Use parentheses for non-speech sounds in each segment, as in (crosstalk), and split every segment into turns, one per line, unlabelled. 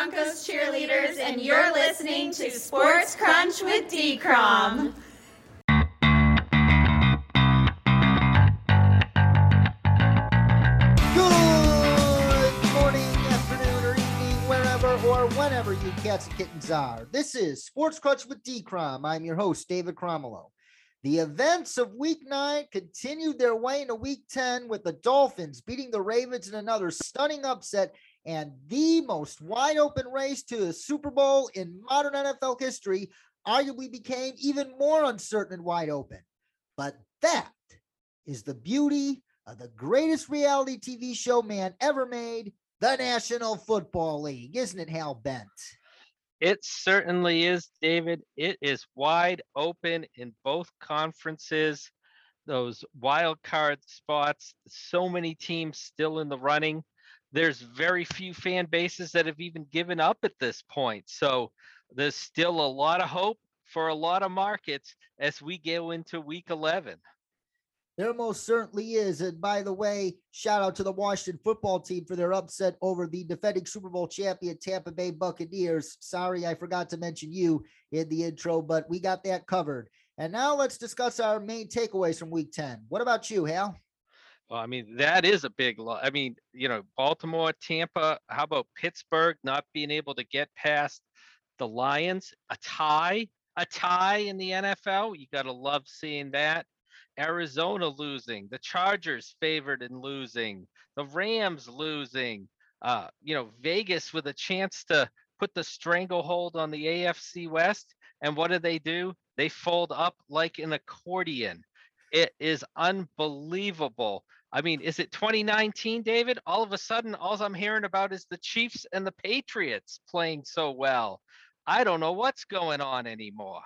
Broncos cheerleaders, and you're listening to Sports Crunch with D. Crom.
Good morning, afternoon, or evening, wherever or whenever you cats and kittens are. This is Sports Crunch with D. Crom. I'm your host, David Cromwell. The events of week nine continued their way into week 10 with the Dolphins beating the Ravens in another stunning upset and the most wide open race to the Super Bowl in modern NFL history arguably became even more uncertain and wide open. But that is the beauty of the greatest reality TV show man ever made, the National Football League. Isn't it, Hal Bent?
It certainly is, David. It is wide open in both conferences. Those wild card spots, so many teams still in the running. There's very few fan bases that have even given up at this point. So there's still a lot of hope for a lot of markets as we go into week 11.
There most certainly is. And by the way, shout out to the Washington football team for their upset over the defending Super Bowl champion Tampa Bay Buccaneers. Sorry, I forgot to mention you in the intro, but we got that covered. And now let's discuss our main takeaways from week 10. What about you, Hal?
Well, I mean, that is a big loss. I mean, you know, Baltimore, Tampa, how about Pittsburgh not being able to get past the Lions? A tie, a tie in the NFL. You got to love seeing that. Arizona losing, the Chargers favored in losing, the Rams losing, uh, you know, Vegas with a chance to put the stranglehold on the AFC West. And what do they do? They fold up like an accordion. It is unbelievable. I mean, is it 2019, David? All of a sudden, all I'm hearing about is the Chiefs and the Patriots playing so well. I don't know what's going on anymore.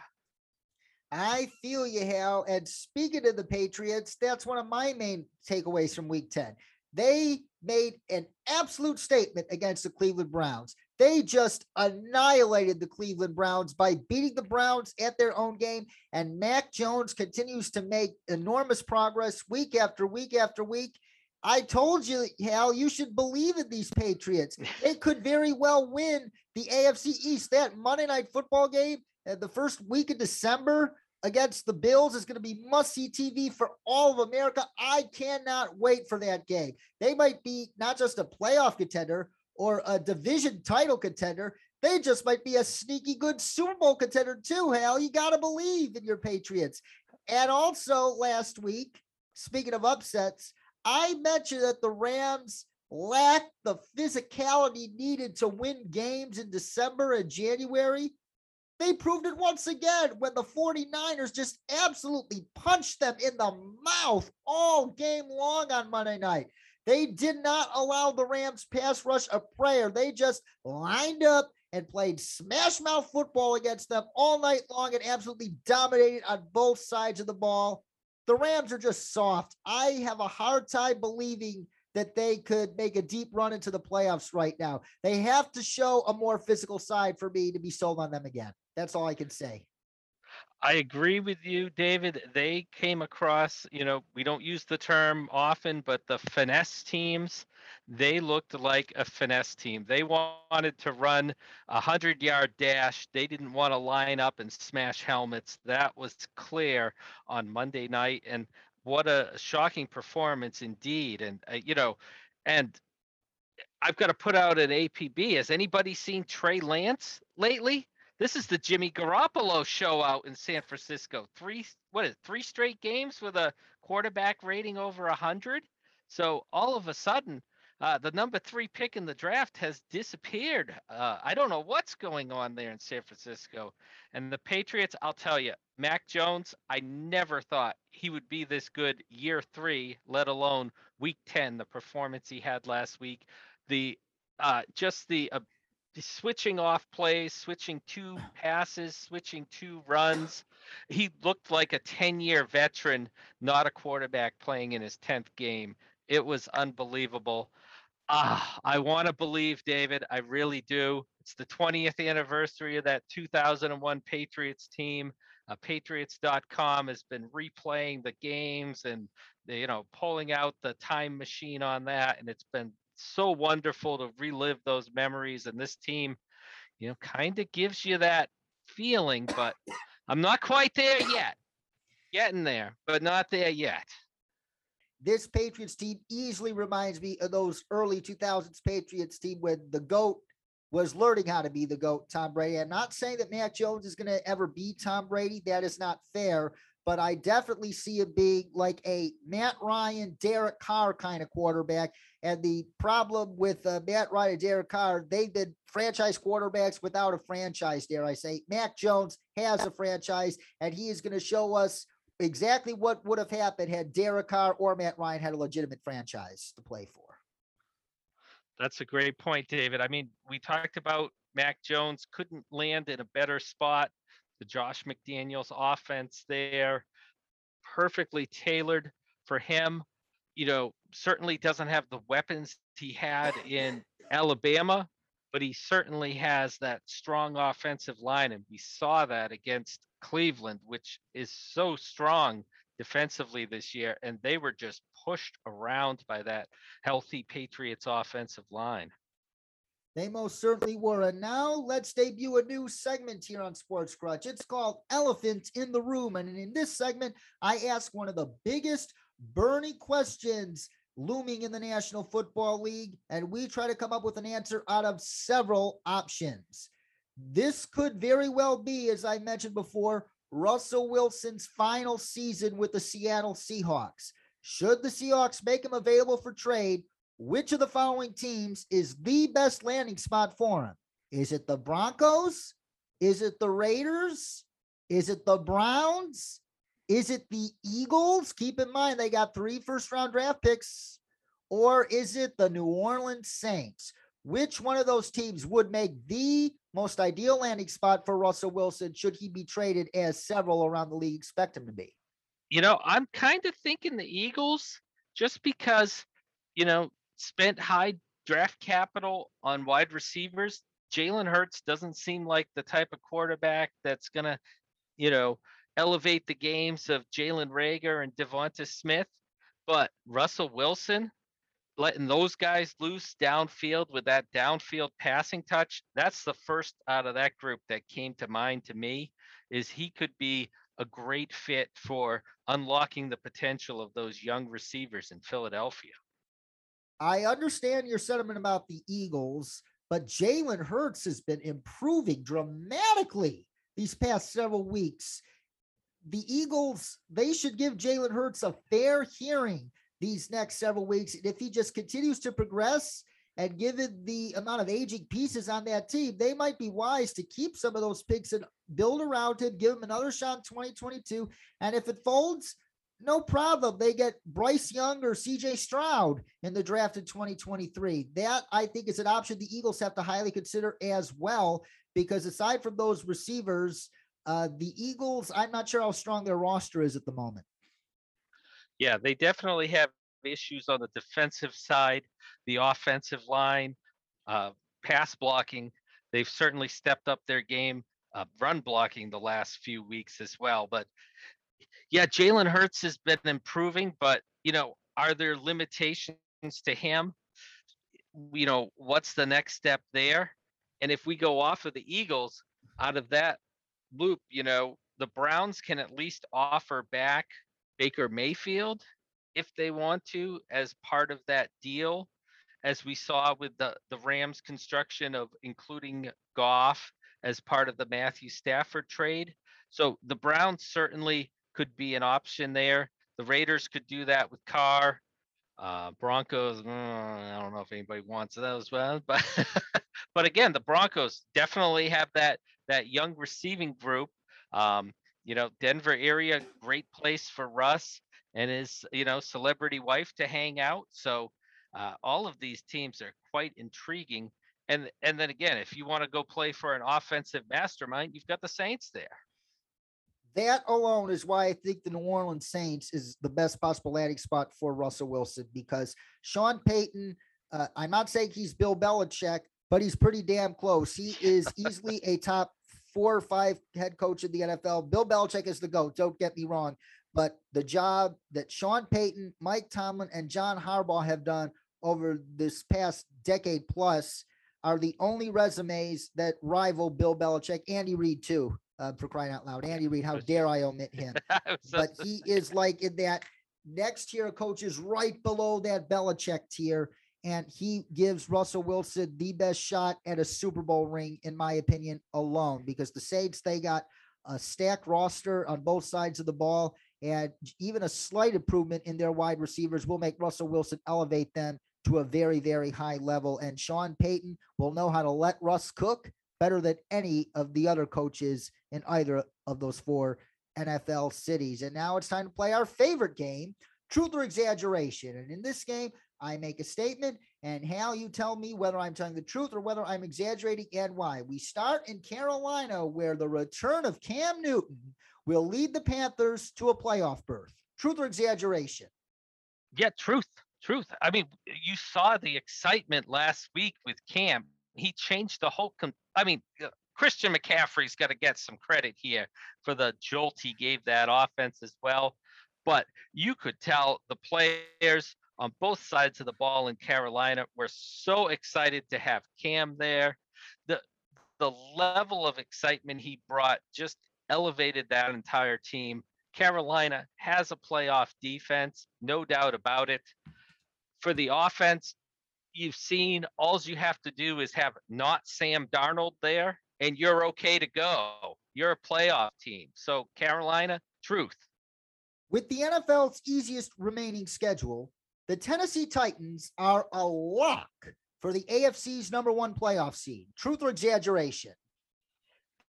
I feel you, Hal. And speaking of the Patriots, that's one of my main takeaways from week 10. They made an absolute statement against the Cleveland Browns. They just annihilated the Cleveland Browns by beating the Browns at their own game. And Mac Jones continues to make enormous progress week after week after week. I told you, Hal, you should believe in these Patriots. (laughs) They could very well win the AFC East. That Monday night football game, uh, the first week of December against the Bills is going to be must see TV for all of America. I cannot wait for that game. They might be not just a playoff contender or a division title contender. They just might be a sneaky good Super Bowl contender too, Hal. You got to believe in your Patriots. And also last week, speaking of upsets, I mentioned that the Rams lacked the physicality needed to win games in December and January. They proved it once again when the 49ers just absolutely punched them in the mouth all game long on Monday night. They did not allow the Rams pass rush a prayer. They just lined up and played smash mouth football against them all night long and absolutely dominated on both sides of the ball. The Rams are just soft. I have a hard time believing that they could make a deep run into the playoffs right now. They have to show a more physical side for me to be sold on them again. That's all I can say.
I agree with you, David. They came across, you know, we don't use the term often, but the finesse teams, they looked like a finesse team. They wanted to run a hundred yard dash. They didn't want to line up and smash helmets. That was clear on Monday night. And what a shocking performance indeed. And, uh, you know, and I've got to put out an APB. Has anybody seen Trey Lance lately? This is the Jimmy Garoppolo show out in San Francisco. Three what is it, three straight games with a quarterback rating over hundred. So all of a sudden, uh, the number three pick in the draft has disappeared. Uh, I don't know what's going on there in San Francisco. And the Patriots, I'll tell you, Mac Jones, I never thought he would be this good year three, let alone week 10, the performance he had last week. The uh, just the switching off plays, switching two (sighs) passes, switching two runs. He looked like a 10 year veteran, not a quarterback playing in his 10th game. It was unbelievable. Ah, I want to believe, David. I really do. It's the 20th anniversary of that 2001 Patriots team. Uh, Patriots.com has been replaying the games and you know pulling out the time machine on that, and it's been so wonderful to relive those memories. And this team, you know, kind of gives you that feeling, but I'm not quite there yet. Getting there, but not there yet.
This Patriots team easily reminds me of those early 2000s Patriots team when the GOAT was learning how to be the GOAT, Tom Brady. I'm not saying that Mac Jones is going to ever be Tom Brady. That is not fair but I definitely see it being like a Matt Ryan, Derek Carr kind of quarterback. And the problem with uh, Matt Ryan Derek Carr, they've been franchise quarterbacks without a franchise, dare I say. Mac Jones has a franchise, and he is going to show us exactly what would have happened had Derek Carr or Matt Ryan had a legitimate franchise to play for.
That's a great point, David. I mean, we talked about Mac Jones couldn't land in a better spot the Josh McDaniels offense there, perfectly tailored for him. You know, certainly doesn't have the weapons he had in Alabama, but he certainly has that strong offensive line. And we saw that against Cleveland, which is so strong defensively this year. And they were just pushed around by that healthy Patriots offensive line.
They most certainly were. And now let's debut a new segment here on Sports Crunch. It's called Elephant in the Room. And in this segment, I ask one of the biggest Bernie questions looming in the National Football League, and we try to come up with an answer out of several options. This could very well be, as I mentioned before, Russell Wilson's final season with the Seattle Seahawks. Should the Seahawks make him available for trade, which of the following teams is the best landing spot for him? Is it the Broncos? Is it the Raiders? Is it the Browns? Is it the Eagles? Keep in mind they got three first round draft picks. Or is it the New Orleans Saints? Which one of those teams would make the most ideal landing spot for Russell Wilson should he be traded as several around the league expect him to be?
You know, I'm kind of thinking the Eagles just because, you know, spent high draft capital on wide receivers. Jalen Hurts doesn't seem like the type of quarterback that's going to, you know, elevate the games of Jalen Reagor and Devonta Smith. But Russell Wilson, letting those guys loose downfield with that downfield passing touch, that's the first out of that group that came to mind to me is he could be a great fit for unlocking the potential of those young receivers in Philadelphia.
I understand your sentiment about the Eagles, but Jalen Hurts has been improving dramatically these past several weeks. The Eagles, they should give Jalen Hurts a fair hearing these next several weeks. And if he just continues to progress and given the amount of aging pieces on that team, they might be wise to keep some of those picks and build around him, give him another shot in 2022. And if it folds, no problem. They get Bryce Young or CJ Stroud in the draft in 2023. That I think is an option the Eagles have to highly consider as well, because aside from those receivers, uh, the Eagles, I'm not sure how strong their roster is at the moment.
Yeah, they definitely have issues on the defensive side, the offensive line, uh, pass blocking. They've certainly stepped up their game, uh, run blocking the last few weeks as well. But yeah, Jalen Hurts has been improving, but you know, are there limitations to him? You know, what's the next step there? And if we go off of the Eagles out of that loop, you know, the Browns can at least offer back Baker Mayfield if they want to as part of that deal, as we saw with the, the Rams construction of including Goff as part of the Matthew Stafford trade. So the Browns certainly could be an option there. The Raiders could do that with Carr. Uh, Broncos, mm, I don't know if anybody wants those, well, (laughs) but but again, the Broncos definitely have that that young receiving group. Um, you know, Denver area, great place for Russ and his you know celebrity wife to hang out. So uh, all of these teams are quite intriguing. And and then again, if you want to go play for an offensive mastermind, you've got the Saints there.
That alone is why I think the New Orleans Saints is the best possible landing spot for Russell Wilson because Sean Payton, uh, I'm not saying he's Bill Belichick, but he's pretty damn close. He is easily a top four or five head coach in the NFL. Bill Belichick is the GOAT, don't get me wrong. But the job that Sean Payton, Mike Tomlin, and John Harbaugh have done over this past decade plus are the only resumes that rival Bill Belichick, Andy Reid too. Uh, for crying out loud, Andy Reid, how dare I (laughs) omit him? but he is like in that next tier of coaches right below that Belichick tier. And he gives Russell Wilson the best shot at a Super Bowl ring, in my opinion, alone, because the Saints, they got a stacked roster on both sides of the ball. And even a slight improvement in their wide receivers will make Russell Wilson elevate them to a very, very high level. And Sean Payton will know how to let Russ cook better than any of the other coaches in either of those four NFL cities. And now it's time to play our favorite game, truth or exaggeration. And in this game, I make a statement, and Hal, you tell me whether I'm telling the truth or whether I'm exaggerating and why. We start in Carolina, where the return of Cam Newton will lead the Panthers to a playoff berth. Truth or exaggeration?
Yeah, truth. Truth. I mean, you saw the excitement last week with Cam. He changed the whole. Com- I mean, uh, Christian McCaffrey's got to get some credit here for the jolt he gave that offense as well. But you could tell the players on both sides of the ball in Carolina were so excited to have Cam there. The the level of excitement he brought just elevated that entire team. Carolina has a playoff defense, no doubt about it. For the offense, you've seen all you have to do is have not Sam Darnold there, and you're okay to go. You're a playoff team. So, Carolina, truth.
With the NFL's easiest remaining schedule, the Tennessee Titans are a lock for the AFC's number one playoff seed. Truth or exaggeration?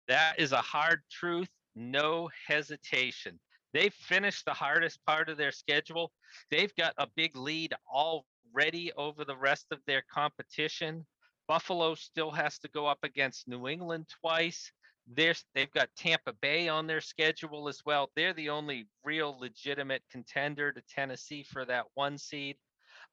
That is a hard truth, no hesitation. They've finished the hardest part of their schedule. They've got a big lead already over the rest of their competition. Buffalo still has to go up against New England twice. There's, they've got Tampa Bay on their schedule as well. They're the only real legitimate contender to Tennessee for that one seed.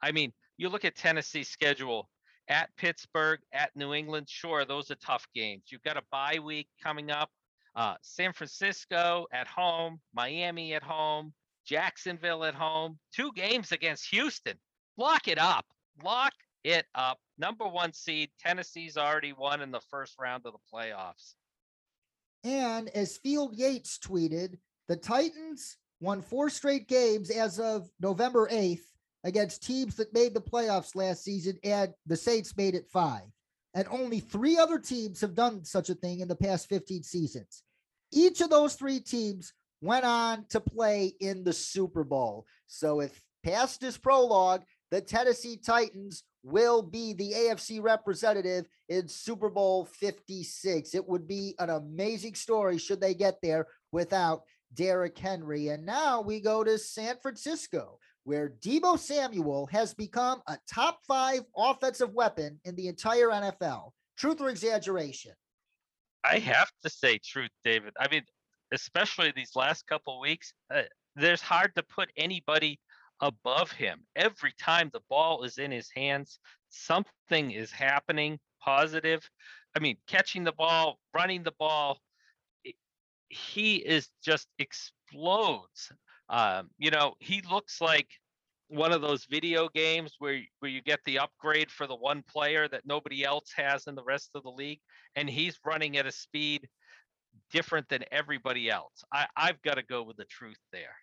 I mean, you look at Tennessee's schedule at Pittsburgh, at New England. Sure, those are tough games. You've got a bye week coming up. Uh, San Francisco at home, Miami at home, Jacksonville at home. Two games against Houston. Lock it up. Lock it up. Number one seed. Tennessee's already won in the first round of the playoffs.
And as Field Yates tweeted, the Titans won four straight games as of November 8th against teams that made the playoffs last season, and the Saints made it five. And only three other teams have done such a thing in the past 15 seasons. Each of those three teams went on to play in the Super Bowl. So if past this prologue, the Tennessee Titans will be the AFC representative in Super Bowl 56. It would be an amazing story should they get there without Derrick Henry. And now we go to San Francisco, where Deebo Samuel has become a top five offensive weapon in the entire NFL. Truth or exaggeration?
I have to say truth, David. I mean, especially these last couple weeks, uh, there's hard to put anybody above him. Every time the ball is in his hands, something is happening positive. I mean, catching the ball, running the ball, he is just explodes. Um, you know, he looks like one of those video games where where you get the upgrade for the one player that nobody else has in the rest of the league, and he's running at a speed different than everybody else. I, I've got to go with the truth there.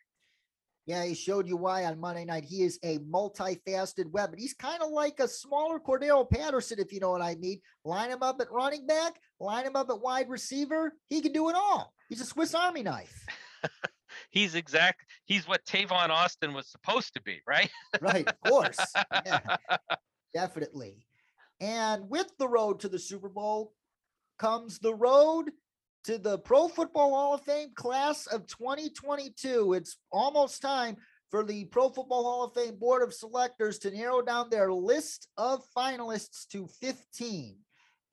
Yeah, he showed you why on Monday night. He is a multifaceted weapon. He's kind of like a smaller Cordarrelle Patterson, if you know what I mean. Line him up at running back, line him up at wide receiver. He can do it all. He's a Swiss Army knife. (laughs)
he's exact. He's what Tavon Austin was supposed to be, right?
right, of course. Yeah, (laughs) definitely. And with the road to the Super Bowl comes the road to the Pro Football Hall of Fame class of 2022. It's almost time for the Pro Football Hall of Fame Board of Selectors to narrow down their list of finalists to 15.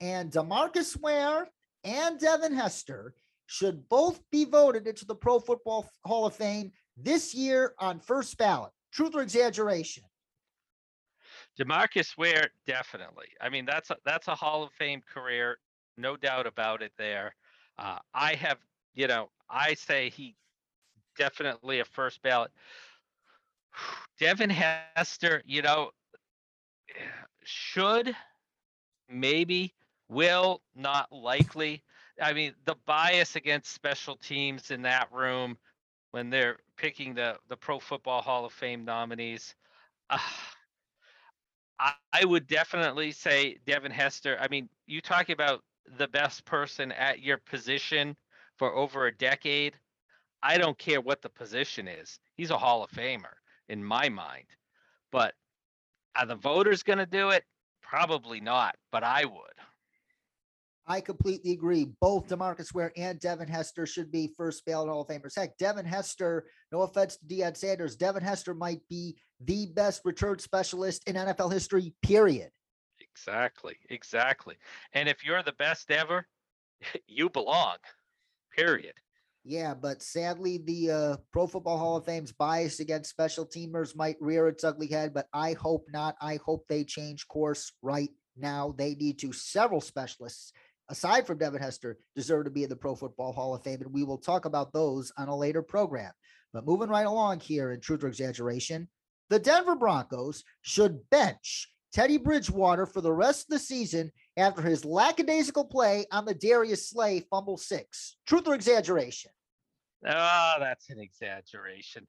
And Demarcus Ware and Devin Hester should both be voted into the Pro Football Hall of Fame this year on first ballot. Truth or exaggeration?
Demarcus Ware, definitely. I mean, that's a, that's a Hall of Fame career, no doubt about it. There, uh, I have, you know, I say he definitely a first ballot. (sighs) Devin Hester, you know, should, maybe, will, not likely. I mean, the bias against special teams in that room when they're picking the the Pro Football Hall of Fame nominees. Uh, (sighs) I, I would definitely say Devin Hester. I mean, you talk about the best person at your position for over a decade. I don't care what the position is. He's a Hall of Famer in my mind. But are the voters going to do it? Probably not, but I would.
I completely agree. Both Demarcus Ware and Devin Hester should be first ballot Hall of Famers. Heck, Devin Hester, no offense to Deion Sanders, Devin Hester might be the best return specialist in NFL history, period.
Exactly. Exactly. And if you're the best ever, (laughs) you belong, period.
Yeah, but sadly, the uh, Pro Football Hall of Fame's bias against special teamers might rear its ugly head, but I hope not. I hope they change course right now. They need to. Several specialists, aside from Devin Hester, deserve to be in the Pro Football Hall of Fame, and we will talk about those on a later program. But moving right along here in Truth or Exaggeration, the Denver Broncos should bench Teddy Bridgewater for the rest of the season after his lackadaisical play on the Darius Slay fumble six. Truth or exaggeration?
Oh, that's an exaggeration.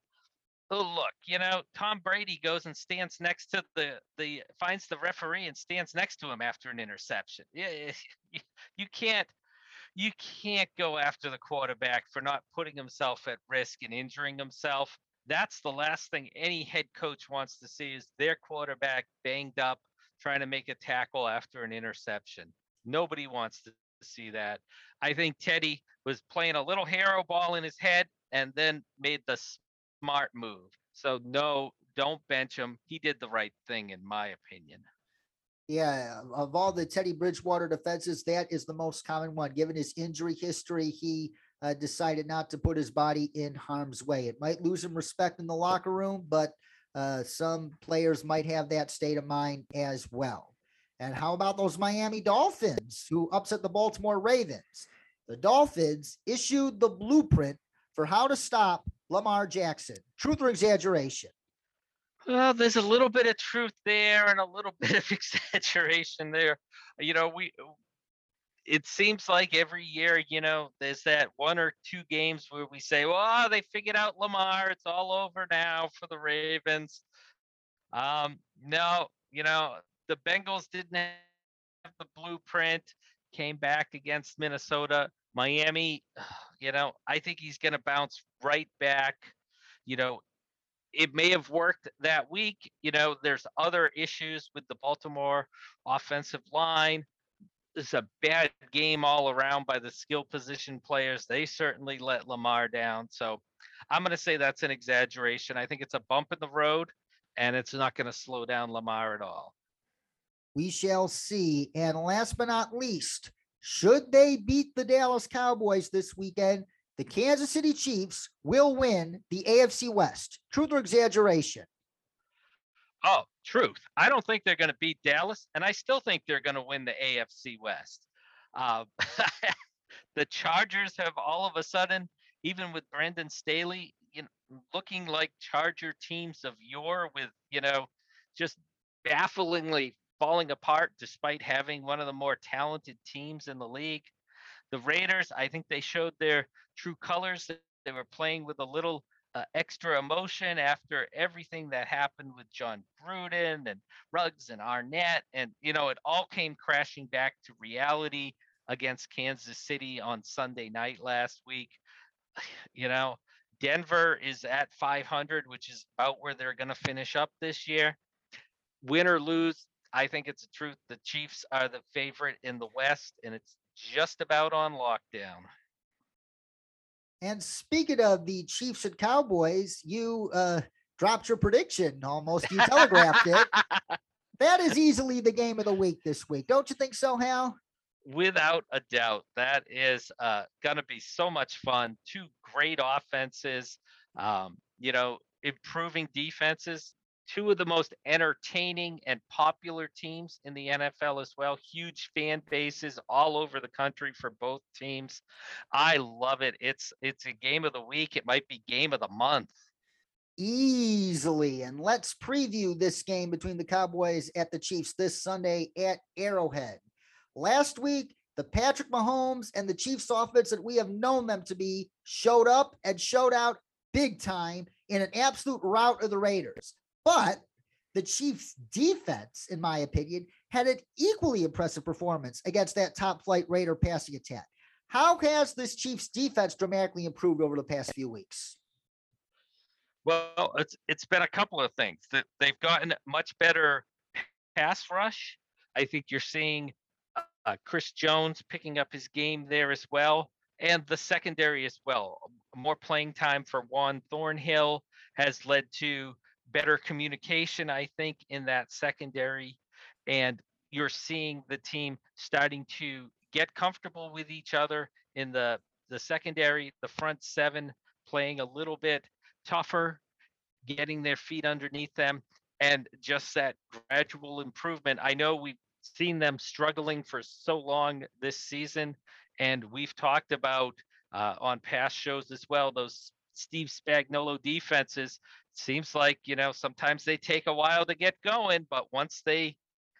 Oh, look, you know, Tom Brady goes and stands next to the the finds the referee and stands next to him after an interception. Yeah, (laughs) you, can't you can't go after the quarterback for not putting himself at risk and injuring himself. That's the last thing any head coach wants to see is their quarterback banged up trying to make a tackle after an interception. Nobody wants to see that. I think Teddy was playing a little hero ball in his head and then made the smart move. So no, don't bench him. He did the right thing in my opinion.
Yeah, of all the Teddy Bridgewater defenses, that is the most common one. Given his injury history, he uh, decided not to put his body in harm's way. It might lose him respect in the locker room, but uh, some players might have that state of mind as well. And how about those Miami Dolphins who upset the Baltimore Ravens? The Dolphins issued the blueprint for how to stop Lamar Jackson. Truth or exaggeration?
Well, there's a little bit of truth there and a little (laughs) bit of exaggeration there. You know, we it seems like every year, you know, there's that one or two games where we say, well, they figured out Lamar. It's all over now for the Ravens. Um, no, you know, the Bengals didn't have the blueprint, came back against Minnesota. Miami, (sighs) you know, I think he's going to bounce right back. You know, it may have worked that week. You know, there's other issues with the Baltimore offensive line it's a bad game all around by the skill position players. They certainly let Lamar down. So I'm going to say that's an exaggeration. I think it's a bump in the road and it's not going to slow down Lamar at all.
We shall see. And last but not least, should they beat the Dallas Cowboys this weekend, the Kansas City Chiefs will win the AFC West. Truth or exaggeration?
Oh, truth. I don't think they're going to beat Dallas, and I still think they're going to win the AFC West. Uh, (laughs) the Chargers have all of a sudden, even with Brandon Staley, you know, looking like Charger teams of yore, with you know, just bafflingly falling apart despite having one of the more talented teams in the league. The Raiders, I think they showed their true colors. They were playing with a little uh, extra emotion after everything that happened with Jon Gruden and Ruggs and Arnett. And, you know, it all came crashing back to reality against Kansas City on Sunday night last week. (sighs) You know, Denver is at 500, which is about where they're going to finish up this year. Win or lose, I think it's a truth. The Chiefs are the favorite in the West, and it's just about on lockdown.
And speaking of the Chiefs and Cowboys, you uh, dropped your prediction almost. You telegraphed it. That is easily the game of the week this week. Don't you think so, Hal?
Without a doubt. That is uh, going to be so much fun. Two great offenses, um, you know, improving defenses two of the most entertaining and popular teams in the NFL as well. Huge fan bases all over the country for both teams. I love it. It's it's a game of the week. It might be game of the month.
easily. And let's preview this game between the Cowboys at the Chiefs this Sunday at Arrowhead. Last week, the Patrick Mahomes and the Chiefs offense that we have known them to be showed up and showed out big time in an absolute rout of the Raiders. But the Chiefs defense, in my opinion, had an equally impressive performance against that top flight Raider passing attack. How has this Chiefs defense dramatically improved over the past few weeks?
Well, it's it's been a couple of things that they've gotten much better pass rush. I think you're seeing uh, Chris Jones picking up his game there as well, and the secondary as well. More playing time for Juan Thornhill has led to better communication, I think, in that secondary. And you're seeing the team starting to get comfortable with each other in the the secondary, the front seven playing a little bit tougher, getting their feet underneath them, and just that gradual improvement. I know we've seen them struggling for so long this season, and we've talked about uh, on past shows as well those Steve Spagnuolo defenses. Seems like you know sometimes they take a while to get going, but once they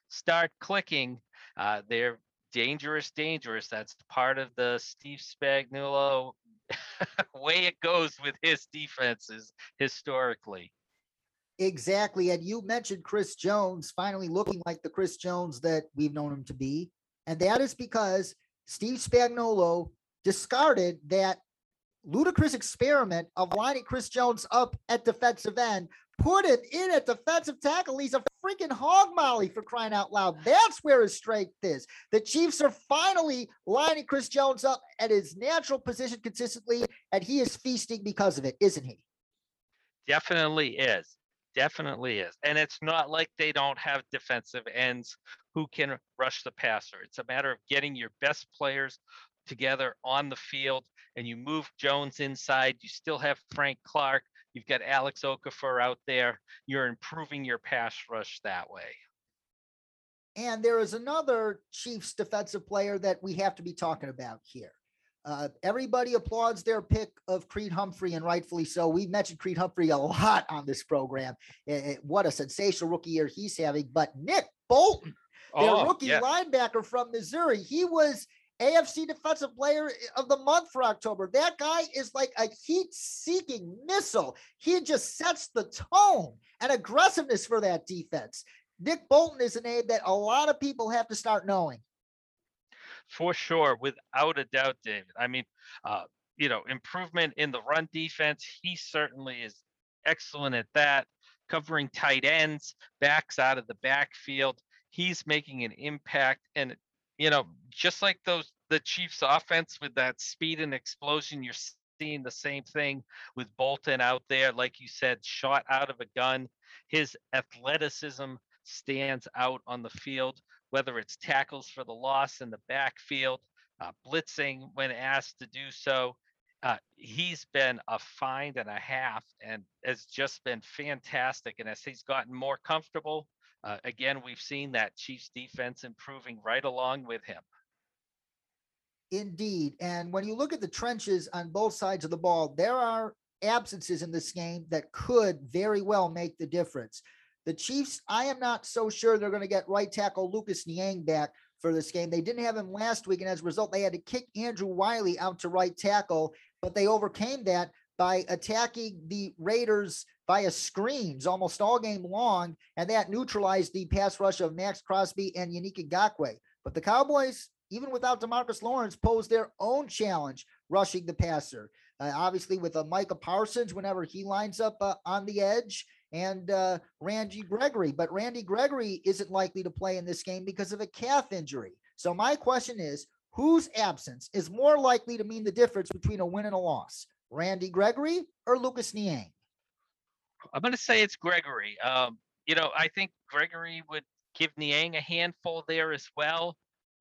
start clicking, uh, they're dangerous, dangerous. That's part of the Steve Spagnuolo (laughs) way it goes with his defenses historically.
Exactly. And you mentioned Chris Jones finally looking like the Chris Jones that we've known him to be. And that is because Steve Spagnuolo discarded that ludicrous experiment of lining Chris Jones up at defensive end, put him in at defensive tackle. He's a freaking hog molly for crying out loud. That's where his strength is. The Chiefs are finally lining Chris Jones up at his natural position consistently, and he is feasting because of it, isn't he?
Definitely is. Definitely is. And it's not like they don't have defensive ends who can rush the passer. It's a matter of getting your best players together on the field and you move Jones inside. You still have Frank Clark. You've got Alex Okafor out there. You're improving your pass rush that way.
And there is another Chiefs defensive player that we have to be talking about here. Uh, everybody applauds their pick of Creed Humphrey, and rightfully so. We've mentioned Creed Humphrey a lot on this program. It, it, what a sensational rookie year he's having. But Nick Bolton, their oh, rookie yeah. linebacker from Missouri, he was AFC Defensive Player of the Month for October. That guy is like a heat seeking missile. He just sets the tone and aggressiveness for that defense. Nick Bolton is a name that a lot of people have to start knowing
for sure, without a doubt, David. I mean, uh, you know, improvement in the run defense. He certainly is excellent at that. Covering tight ends, backs out of the backfield. He's making an impact. And, you know, just like those, the Chiefs offense with that speed and explosion, you're seeing the same thing with Bolton out there. Like you said, shot out of a gun. His athleticism stands out on the field whether it's tackles for the loss in the backfield, uh, blitzing when asked to do so. Uh, he's been a find and a half and has just been fantastic. And as he's gotten more comfortable, uh, again, we've seen that Chiefs defense improving right along with him.
Indeed. And when you look at the trenches on both sides of the ball, there are absences in this game that could very well make the difference. The Chiefs, I am not so sure they're going to get right tackle Lucas Niang back for this game. They didn't have him last week, and as a result, they had to kick Andrew Wylie out to right tackle, but they overcame that by attacking the Raiders via screens almost all game long, and that neutralized the pass rush of Maxx Crosby and Yannick Ngakoue. But the Cowboys, even without Demarcus Lawrence, posed their own challenge rushing the passer. Uh, obviously, with a Micah Parsons, whenever he lines up uh, on the edge, and uh, Randy Gregory. But Randy Gregory isn't likely to play in this game because of a calf injury. So my question is, whose absence is more likely to mean the difference between a win and a loss? Randy Gregory or Lucas Niang?
I'm going to say it's Gregory. Um, you know, I think Gregory would give Niang a handful there as well.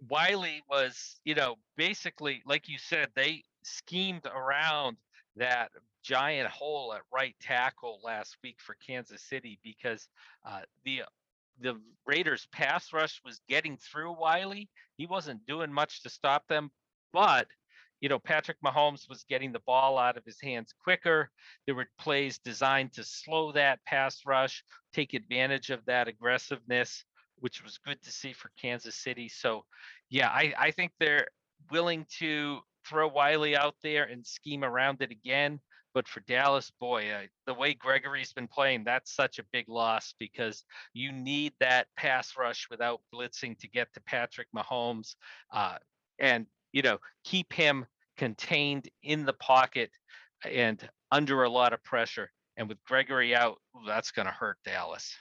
Wylie was, you know, basically, like you said, they schemed around that giant hole at right tackle last week for Kansas City because uh, the the Raiders pass rush was getting through Wylie. He wasn't doing much to stop them, but you know, Patrick Mahomes was getting the ball out of his hands quicker. There were plays designed to slow that pass rush, take advantage of that aggressiveness, which was good to see for Kansas City. So, yeah, I, I think they're willing to throw Wylie out there and scheme around it again. But for Dallas, boy, uh, the way Gregory's been playing, that's such a big loss because you need that pass rush without blitzing to get to Patrick Mahomes. Uh, and you know, keep him contained in the pocket and under a lot of pressure. And with Gregory out, that's going to hurt Dallas.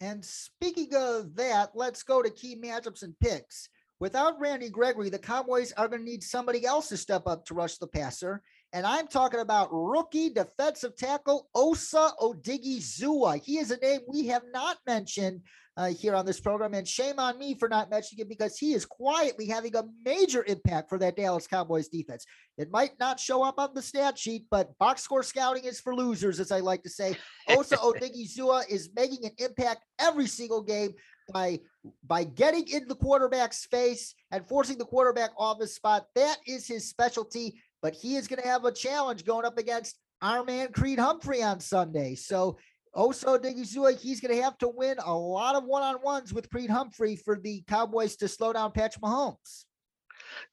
And speaking of that, let's go to key matchups and picks. Without Randy Gregory, the Cowboys are going to need somebody else to step up to rush the passer. And I'm talking about rookie defensive tackle Osa Odighizuwa. He is a name we have not mentioned uh, here on this program. And shame on me for not mentioning it because he is quietly having a major impact for that Dallas Cowboys defense. It might not show up on the stat sheet, but box score scouting is for losers, as I like to say. Osa (laughs) Odighizuwa is making an impact every single game by by getting in the quarterback's face and forcing the quarterback off his spot. That is his specialty but he is going to have a challenge going up against our man Creed Humphrey on Sunday. So Osa Odighizuwa, he's going to have to win a lot of one-on-ones with Creed Humphrey for the Cowboys to slow down Patrick Mahomes.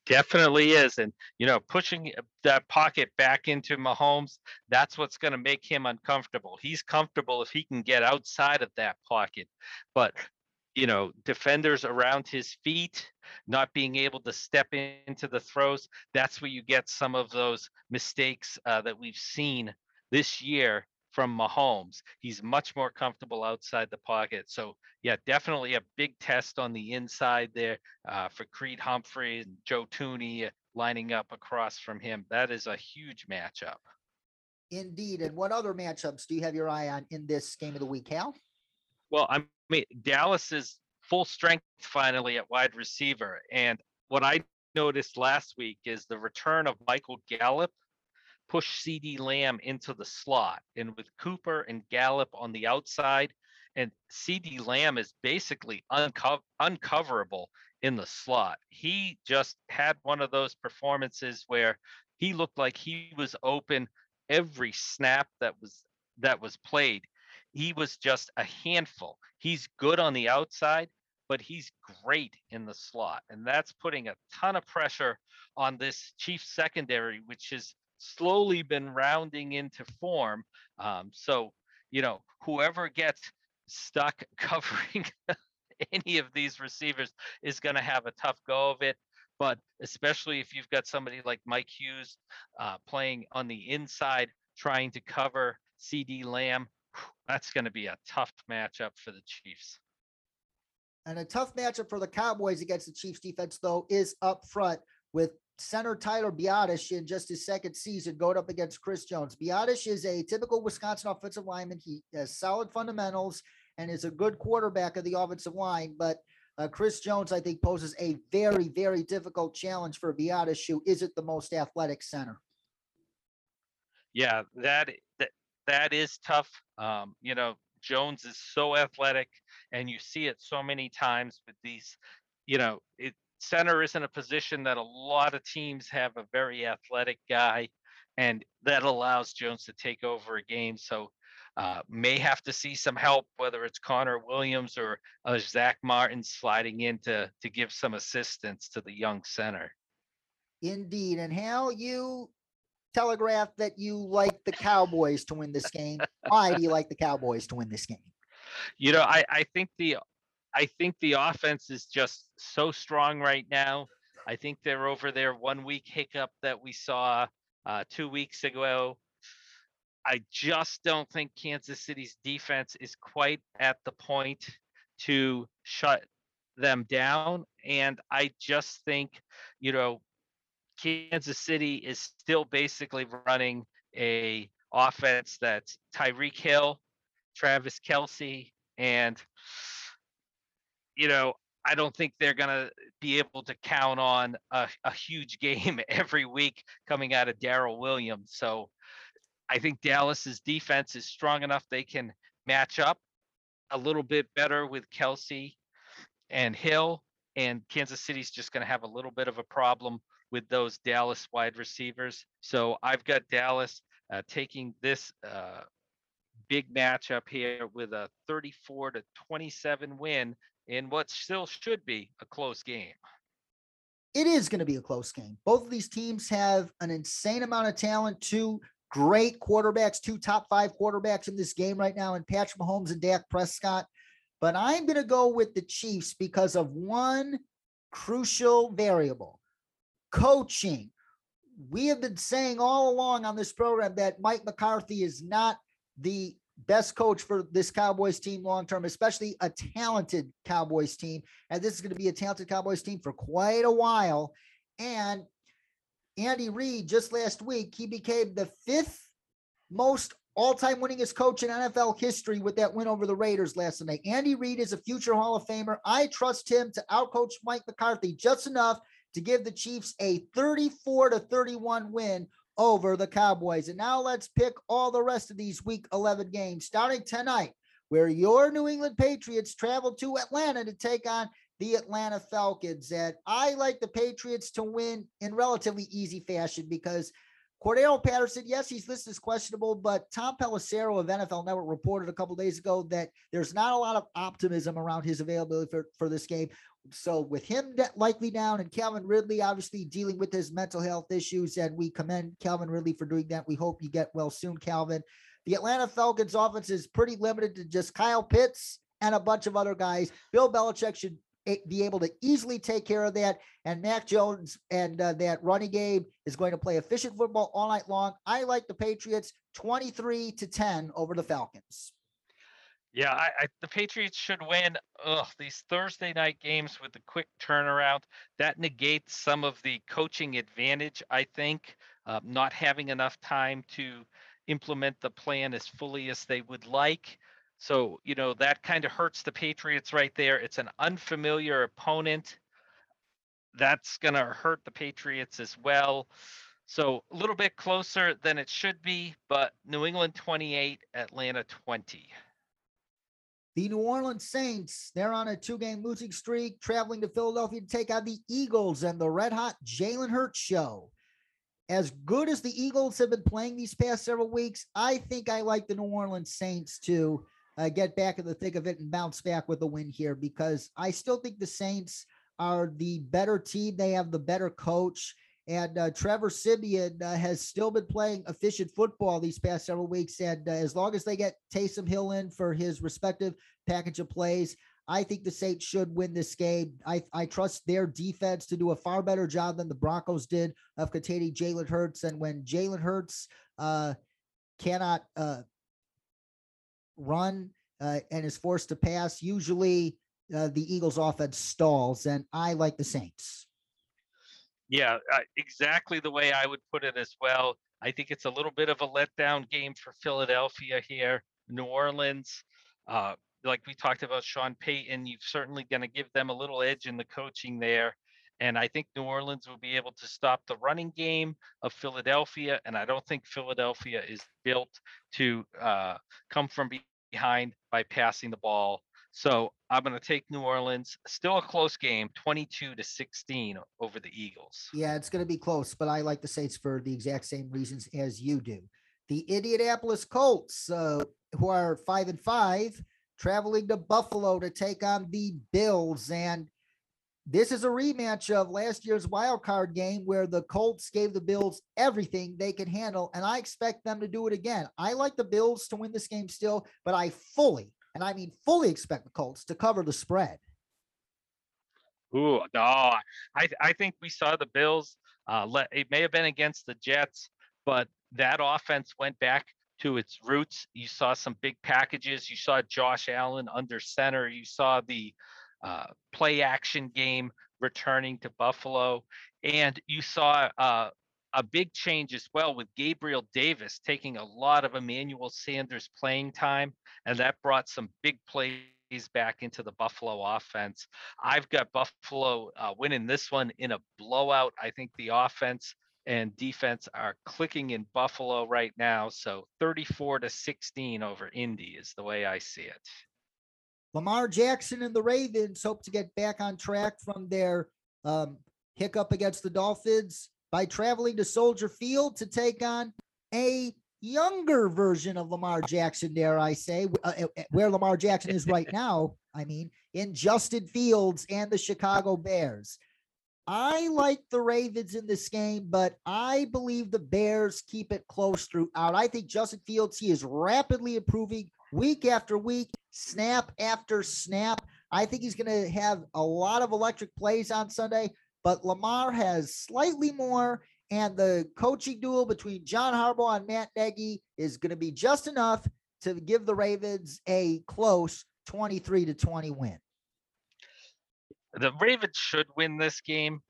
Definitely is. And, you know, pushing uh, that pocket back into Mahomes, that's what's going to make him uncomfortable. He's comfortable if he can get outside of that pocket. But you know, defenders around his feet, not being able to step into the throws. That's where you get some of those mistakes uh, that we've seen this year from Mahomes. He's much more comfortable outside the pocket. So, yeah, definitely a big test on the inside there uh, for Creed Humphrey and Joe Thuney lining up across from him. That is a huge matchup.
Indeed. And what other matchups do you have your eye on in this game of the week, Hal?
Well, I'm I mean, Dallas is full strength finally at wide receiver. And what I noticed last week is the return of Michael Gallup pushed CeeDee Lamb into the slot. And with Cooper and Gallup on the outside, and CeeDee Lamb is basically unco- uncoverable in the slot. He just had one of those performances where he looked like he was open every snap that was that was played he was just a handful. He's good on the outside, but he's great in the slot. And that's putting a ton of pressure on this chief secondary, which has slowly been rounding into form. Um, so, you know, whoever gets stuck (laughs) covering any of these receivers is going to have a tough go of it. But especially if you've got somebody like Mike Hughes uh, playing on the inside, trying to cover CeeDee Lamb, that's going to be a tough matchup for the Chiefs.
And a tough matchup for the Cowboys against the Chiefs defense, though, is up front with center Tyler Biadasz in just his second season going up against Chris Jones. Biadasz is a typical Wisconsin offensive lineman. He has solid fundamentals and is a good quarterback of the offensive line, but uh, Chris Jones, I think, poses a very, very difficult challenge for Biadasz, who isn't the most athletic center.
Yeah, that that that is tough. Um, you know, Jones is so athletic, and you see it so many times with these. You know, it, center isn't a position that a lot of teams have a very athletic guy, and that allows Jones to take over a game. So uh, may have to see some help, whether it's Connor Williams or uh, Zack Martin sliding in to, to give some assistance to the young center.
Indeed. And Hal, you telegraphed that you like the Cowboys to win this game. Why do you like the Cowboys to win this game?
You know, I, I think the I think the offense is just so strong right now. I think they're over their one week hiccup that we saw uh, two weeks ago. I just don't think Kansas City's defense is quite at the point to shut them down. And I just think, you know, Kansas City is still basically running a offense that's Tyreek Hill, Travis Kelce, and you know, I don't think they're gonna be able to count on a, a huge (laughs) game every week coming out of Darrel Williams. So I think Dallas's defense is strong enough they can match up a little bit better with Kelce and Hill, and Kansas City's just going to have a little bit of a problem with those Dallas wide receivers. So I've got Dallas uh, taking this uh, big matchup here with a 34 to 27 win in what still should be a close game.
It is going to be a close game. Both of these teams have an insane amount of talent, two great quarterbacks, two top five quarterbacks in this game right now, and Patrick Mahomes and Dak Prescott. But I'm going to go with the Chiefs because of one crucial variable coaching. We have been saying all along on this program that Mike McCarthy is not the best coach for this Cowboys team long term, especially a talented Cowboys team. And this is going to be a talented Cowboys team for quite a while. And Andy Reid just last week, he became the fifth most all-time winningest coach in NFL history with that win over the Raiders last night. Andy Reid is a future Hall of Famer. I trust him to outcoach Mike McCarthy just enough to give the Chiefs a 34 to 31 win over the Cowboys. And now let's pick all the rest of these week 11 games starting tonight, where your New England Patriots travel to Atlanta to take on the Atlanta Falcons. And I like the Patriots to win in relatively easy fashion because Cordarrelle Patterson, yes, he's listed as questionable, but Tom Pelissero of NFL Network reported a couple days ago that there's not a lot of optimism around his availability for, for this game. So with him likely down and Calvin Ridley obviously dealing with his mental health issues, and we commend Calvin Ridley for doing that. We hope you get well soon, Calvin. The Atlanta Falcons offense is pretty limited to just Kyle Pitts and a bunch of other guys. Bill Belichick should be able to easily take care of that. And Mac Jones and uh, that running game is going to play efficient football all night long. I like the Patriots 23 to 10 over the Falcons.
Yeah, I, I, the Patriots should win. Ugh, these Thursday night games with the quick turnaround that negates some of the coaching advantage. I think uh, not having enough time to implement the plan as fully as they would like. So, you know, that kind of hurts the Patriots right there. It's an unfamiliar opponent. That's going to hurt the Patriots as well. So, a little bit closer than it should be, but New England 28, Atlanta 20.
The New Orleans Saints, they're on a two game losing streak, traveling to Philadelphia to take on the Eagles and the red hot Jalen Hurts show. As good as the Eagles have been playing these past several weeks, I think I like the New Orleans Saints to uh, get back in the thick of it and bounce back with a win here because I still think the Saints are the better team. They have the better coach. And uh, Trevor Siemian uh, has still been playing efficient football these past several weeks. And uh, as long as they get Taysom Hill in for his respective package of plays, I think the Saints should win this game. I, I trust their defense to do a far better job than the Broncos did of containing Jalen Hurts. And when Jalen Hurts uh, cannot uh, run uh, and is forced to pass, usually uh, the Eagles' offense stalls. And I like the Saints.
Yeah, exactly the way I would put it as well. I think it's a little bit of a letdown game for Philadelphia here. New Orleans, uh, like we talked about Sean Payton, you're certainly going to give them a little edge in the coaching there. And I think New Orleans will be able to stop the running game of Philadelphia. And I don't think Philadelphia is built to uh, come from behind by passing the ball so I'm going to take New Orleans. Still a close game, 22 to 16 over the Eagles.
Yeah, it's going to be close, but I like the Saints for the exact same reasons as you do. The Indianapolis Colts, uh, who are five and five, traveling to Buffalo to take on the Bills. And this is a rematch of last year's wild card game where the Colts gave the Bills everything they could handle. And I expect them to do it again. I like the Bills to win this game still, but I fully and I mean fully expect the Colts to cover the spread.
Ooh, no, I I think we saw the Bills. Uh, let, it may have been against the Jets, but that offense went back to its roots. You saw some big packages. You saw Josh Allen under center. You saw the uh, play action game returning to Buffalo, and you saw uh, a big change as well with Gabriel Davis taking a lot of Emmanuel Sanders playing time, and that brought some big plays back into the Buffalo offense. I've got Buffalo uh, winning this one in a blowout. I think the offense and defense are clicking in Buffalo right now. So 34 to 16 over Indy is the way I see it.
Lamar Jackson and the Ravens hope to get back on track from their um, hiccup against the Dolphins by traveling to Soldier Field to take on a younger version of Lamar Jackson, dare I say, uh, uh, where Lamar Jackson is right (laughs) now. I mean, in Justin Fields and the Chicago Bears. I like the Ravens in this game, but I believe the Bears keep it close throughout. I think Justin Fields, he is rapidly improving week after week, snap after snap. I think he's going to have a lot of electric plays on Sunday, but Lamar has slightly more. And the coaching duel between John Harbaugh and Matt Nagy is going to be just enough to give the Ravens a close 23 to 20 win
the Ravens should win this game.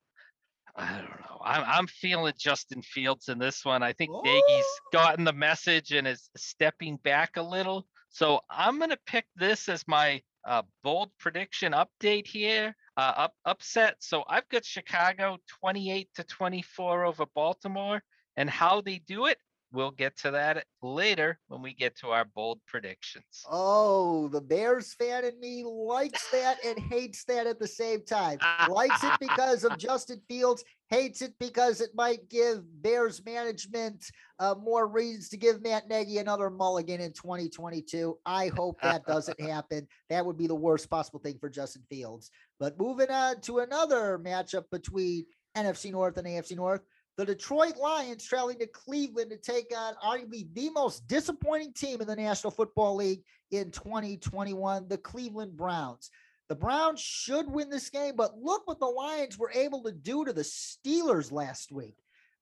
I don't know. I'm I'm feeling Justin Fields in this one. I think Nagy's
Oh.
gotten the message and is stepping back a little. So I'm gonna pick this as my uh, bold prediction update here. Uh, up upset. So I've got Chicago 28 to 24 over Baltimore, and how they do it, we'll get to that later when we get to our bold predictions.
Oh, the Bears fan in me likes that and hates that at the same time. Likes it (laughs) because of Justin Fields, hates it because it might give Bears management uh, more reasons to give Matt Nagy another mulligan in 2022. I hope that doesn't (laughs) happen. That would be the worst possible thing for Justin Fields. But moving on to another matchup between NFC North and AFC North. The Detroit Lions traveling to Cleveland to take on arguably the most disappointing team in the National Football League in 2021, the Cleveland Browns. The Browns should win this game, but look what the Lions were able to do to the Steelers last week.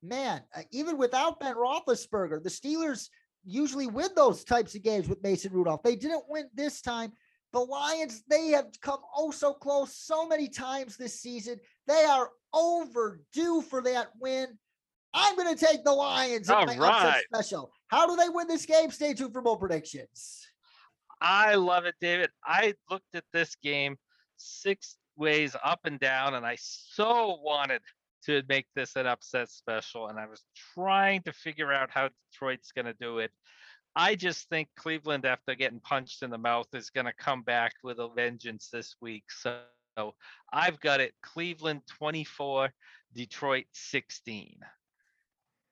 Man, uh, even without Ben Roethlisberger, the Steelers usually win those types of games with Mason Rudolph. They didn't win this time. The Lions, they have come oh so close so many times this season. They are overdue for that win. I'm going to take the Lions in
All
my upset
right.
special. How do they win this game? Stay tuned for more predictions.
I love it, David. I looked at this game six ways up and down, and I so wanted to make this an upset special. And I was trying to figure out how Detroit's going to do it. I just think Cleveland, after getting punched in the mouth, is going to come back with a vengeance this week. So I've got it Cleveland 24, Detroit 16.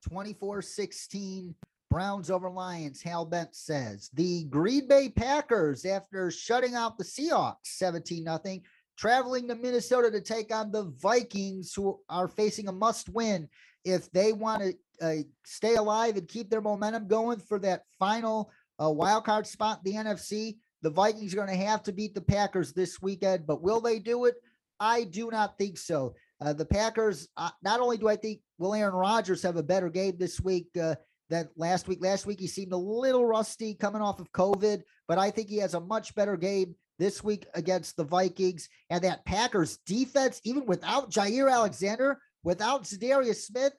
24 16 Browns over Lions. Hal Bent says the Green Bay Packers, after shutting out the Seahawks 17 0, traveling to Minnesota to take on the Vikings, who are facing a must win if they want to uh, stay alive and keep their momentum going for that final uh, wild card spot the NFC. The Vikings are going to have to beat the Packers this weekend, but will they do it? I do not think so. Uh, the Packers, uh, not only do I think will Aaron Rodgers have a better game this week uh, than last week. Last week he seemed a little rusty coming off of COVID, but I think he has a much better game this week against the Vikings. And that Packers defense, even without Jaire Alexander, without Za'Darius Smith,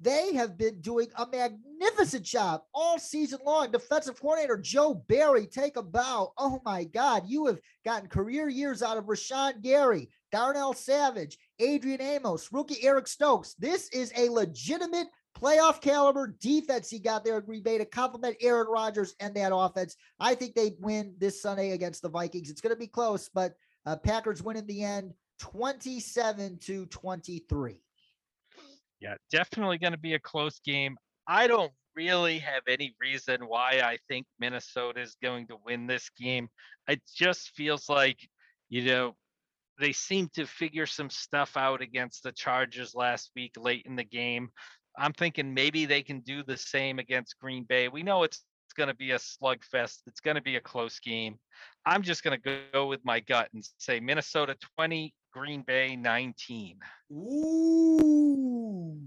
they have been doing a magnificent job all season long. Defensive coordinator Joe Barry, take a bow. Oh my God, you have gotten career years out of Rashan Gary, Darnell Savage, Adrian Amos, rookie Eric Stokes. This is a legitimate playoff caliber defense he got there at Green Bay to complement Aaron Rodgers and that offense. I think they win this Sunday against the Vikings. It's going to be close, but uh, Packers win in the end 27 to 23.
Yeah, definitely going to be a close game. I don't really have any reason why I think Minnesota is going to win this game. It just feels like, you know, they seem to figure some stuff out against the Chargers last week late in the game. I'm thinking maybe they can do the same against Green Bay. We know it's, it's going to be a slugfest. It's going to be a close game. I'm just going to go with my gut and say Minnesota 20, Green Bay 19.
Ooh,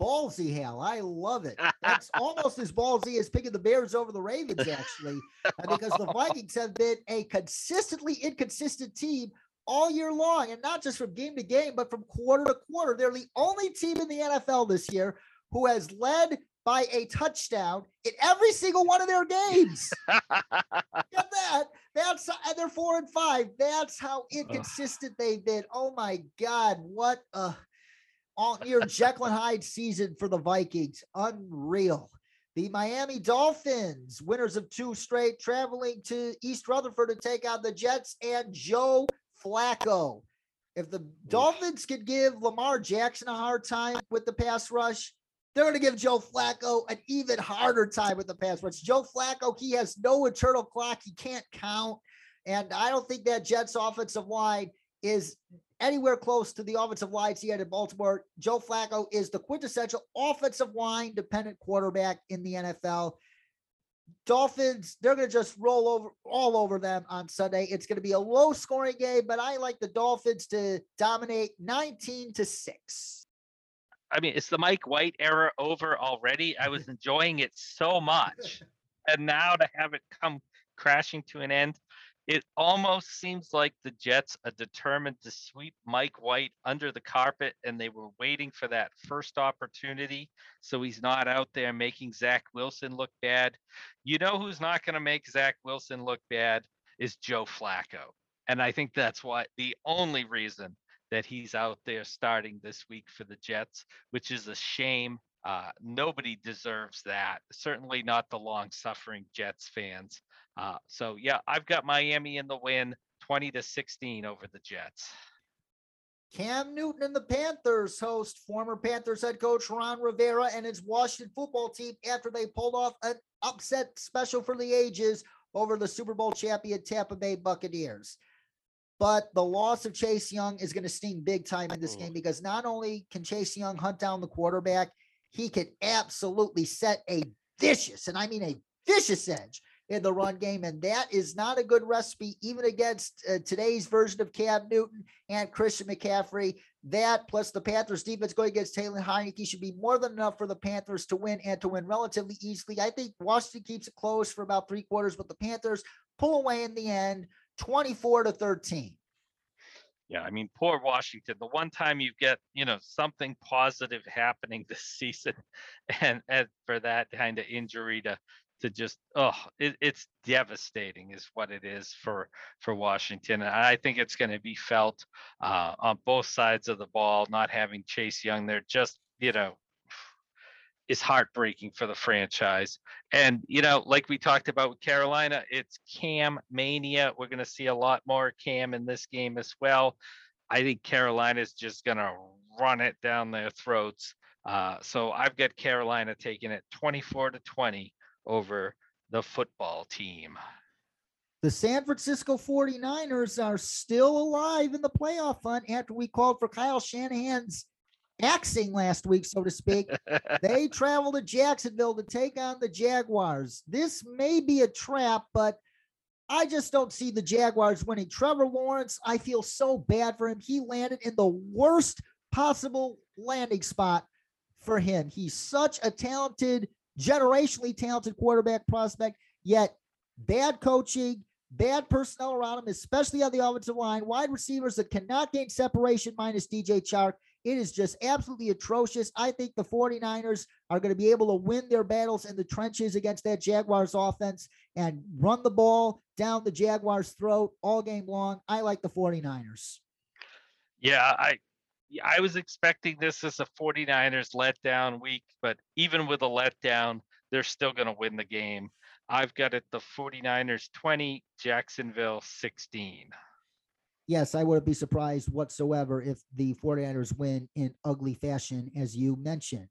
ballsy, Hal. I love it. That's (laughs) almost as ballsy as picking the Bears over the Ravens, actually, uh, because the (laughs) Vikings have been a consistently inconsistent team all year long, and not just from game to game, but from quarter to quarter. They're the only team in the NFL this year who has led by a touchdown in every single one of their games. (laughs) Get that. That's and they're four and five. That's how inconsistent they've been. Oh my God, what a all near Jekyll and Hyde season for the Vikings. Unreal. The Miami Dolphins, winners of two straight, traveling to East Rutherford to take on the Jets and Joe Flacco. If the Dolphins could give Lamar Jackson a hard time with the pass rush, they're going to give Joe Flacco an even harder time with the pass rush. Joe Flacco, he has no eternal clock. He can't count. And I don't think that Jets offensive line is anywhere close to the offensive lines he had in Baltimore. Joe Flacco is the quintessential offensive line dependent quarterback in the NFL. Dolphins, they're going to just roll over all over them on Sunday. It's going to be a low scoring game, but I like the Dolphins to dominate 19 to 6.
I mean, is the Mike White era over already? I was (laughs) enjoying it so much. (laughs) and now to have it come crashing to an end, it almost seems like the Jets are determined to sweep Mike White under the carpet and they were waiting for that first opportunity so he's not out there making Zach Wilson look bad. You know who's not going to make Zach Wilson look bad is Joe Flacco. And I think that's why the only reason that he's out there starting this week for the Jets, which is a shame. Uh, nobody deserves that. Certainly not the long suffering Jets fans. Uh, so yeah, I've got Miami in the win, 20 to 16 over the Jets.
Cam Newton and the Panthers host former Panthers head coach Ron Rivera and his Washington football team after they pulled off an upset special for the ages over the Super Bowl champion Tampa Bay Buccaneers. But the loss of Chase Young is going to sting big time in this game because not only can Chase Young hunt down the quarterback, he can absolutely set a vicious, and I mean a vicious edge in the run game. And that is not a good recipe, even against uh, today's version of Cam Newton and Christian McCaffrey. That plus the Panthers defense going against Taylor Heinicke should be more than enough for the Panthers to win and to win relatively easily. I think Washington keeps it close for about three quarters, but the Panthers pull away in the end 24 to 13.
Yeah, I mean, poor Washington. The one time you get, you know, something positive happening (laughs) this season, and, and for that kind of injury to to just oh it, it's devastating is what it is for for washington and i think it's going to be felt uh, on both sides of the ball not having chase young there just you know is heartbreaking for the franchise. And you know like we talked about with carolina it's cam mania. We're going to see a lot more cam in this game as well. I think carolina is just going to run it down their throats uh, so I've got Carolina taking it 24 to 20 over the football team.
The San Francisco 49ers are still alive in the playoff hunt after we called for Kyle Shanahan's axing last week, so to speak. (laughs) they travel to Jacksonville to take on the Jaguars. This may be a trap, but I just don't see the Jaguars winning. Trevor Lawrence, I feel so bad for him. He landed in the worst possible landing spot for him. He's such a talented generationally talented quarterback prospect, yet bad coaching, bad personnel around him, especially on the offensive line, wide receivers that cannot gain separation minus DJ Chark. It is just absolutely atrocious. I think the 49ers are going to be able to win their battles in the trenches against that Jaguars offense and run the ball down the Jaguars' throat all game long. I like the 49ers.
Yeah, I I was expecting this as a 49ers letdown week, but even with a letdown, they're still going to win the game. I've got it the 49ers 20, Jacksonville 16.
Yes, I wouldn't be surprised whatsoever if the 49ers win in ugly fashion, as you mentioned.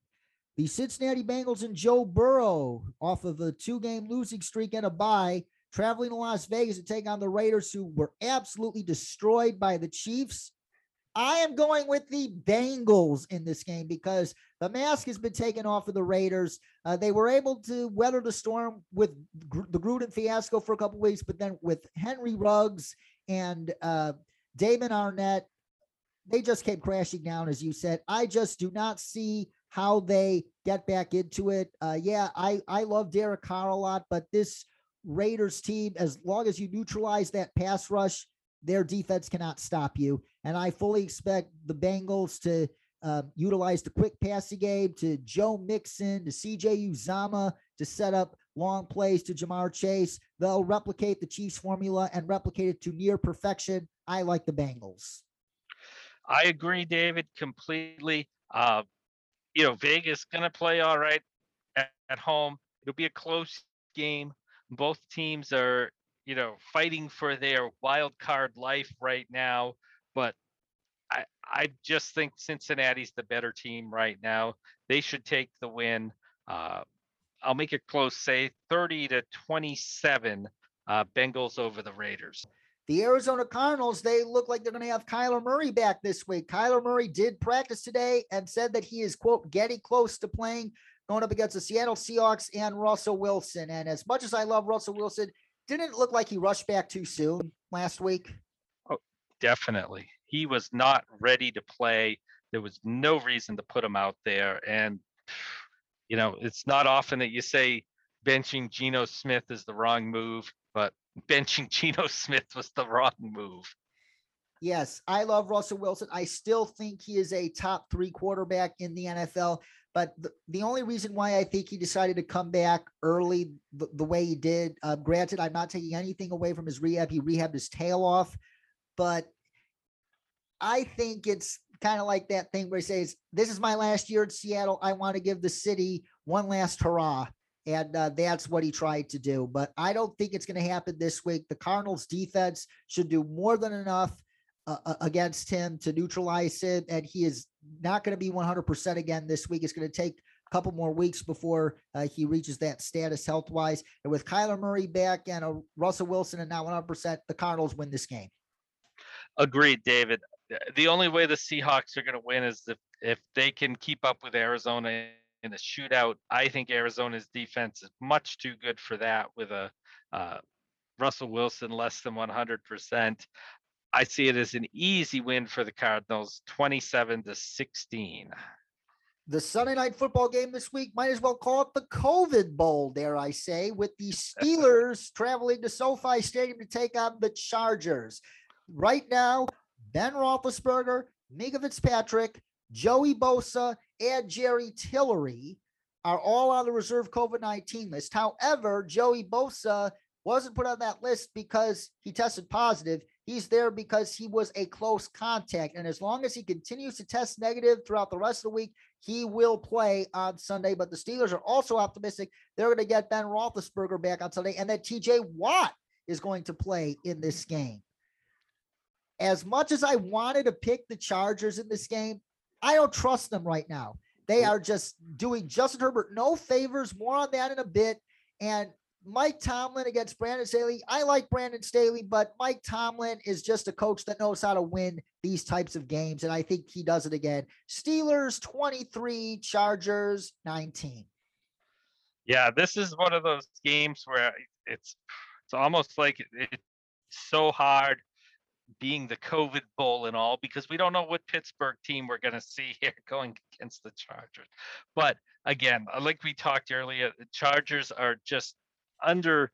The Cincinnati Bengals and Joe Burrow, off of a two game losing streak and a bye, traveling to Las Vegas to take on the Raiders, who were absolutely destroyed by the Chiefs. I am going with the Bengals in this game because the mask has been taken off of the Raiders. Uh, they were able to weather the storm with gr- the Gruden fiasco for a couple weeks, but then with Henry Ruggs and uh, Damon Arnette, they just came crashing down, as you said. I just do not see how they get back into it. Uh, yeah, I I love Derek Carr a lot, but this Raiders team, as long as you neutralize that pass rush, their defense cannot stop you. And I fully expect the Bengals to uh, utilize the quick passing game to Joe Mixon, to CJ Uzomah to set up long plays to Ja'Marr Chase. They'll replicate the Chiefs formula and replicate it to near perfection. I like the Bengals.
I agree, David, completely. Uh, you know, Vegas going to play all right at, at home. It'll be a close game. Both teams are you know, fighting for their wild card life right now. But I, I just think Cincinnati's the better team right now. They should take the win. Uh, I'll make it close, say 30 to 27, uh, Bengals over the Raiders.
The Arizona Cardinals, they look like they're going to have Kyler Murray back this week. Kyler Murray did practice today and said that he is, quote, getting close to playing going up against the Seattle Seahawks and Russell Wilson. And as much as I love Russell Wilson, didn't it look like he rushed back too soon last week?
Definitely. He was not ready to play. There was no reason to put him out there. And, you know, it's not often that you say benching Geno Smith is the wrong move, but (laughs) benching Geno Smith was the wrong move.
Yes, I love Russell Wilson. I still think he is a top three quarterback in the NFL. But the, the only reason why I think he decided to come back early the, the way he did, uh, granted, I'm not taking anything away from his rehab. He rehabbed his tail off. But I think it's kind of like that thing where he says, This is my last year in Seattle. I want to give the city one last hurrah. And uh, that's what he tried to do. But I don't think it's going to happen this week. The Cardinals defense should do more than enough uh, uh against him to neutralize him. And he is not going to be 100% again this week. It's going to take a couple more weeks before uh, he reaches that status health wise. And with Kyler Murray back and a Russell Wilson and now 100%, the Cardinals win this game.
Agreed, David. The only way the Seahawks are going to win is if, if they can keep up with Arizona in a shootout. I think Arizona's defense is much too good for that with a uh, Russell Wilson less than 100%. I see it as an easy win for the Cardinals, 27 to 16.
The Sunday night football game this week might as well call it the COVID Bowl, dare I say, with the (laughs) Steelers traveling to SoFi Stadium to take on the Chargers. Right now, Ben Roethlisberger, Minkah Fitzpatrick, Joey Bosa, and Jerry Tillery are all on the reserve COVID 19 list. However, Joey Bosa wasn't put on that list because he tested positive. He's there because he was a close contact. And as long as he continues to test negative throughout the rest of the week, he will play on Sunday. But the Steelers are also optimistic they're going to get Ben Roethlisberger back on Sunday and that TJ Watt is going to play in this game. As much as I wanted to pick the Chargers in this game, I don't trust them right now. They are just doing Justin Herbert no favors. More on that in a bit. And Mike Tomlin against Brandon Staley. I like Brandon Staley, but Mike Tomlin is just a coach that knows how to win these types of games. And I think he does it again. Steelers 23, Chargers 19.
Yeah, this is one of those games where it's it's almost like it's so hard being the COVID bowl and all because we don't know what Pittsburgh team we're going to see here (laughs) going against the Chargers. But again, uh, like we talked earlier, the Chargers are just under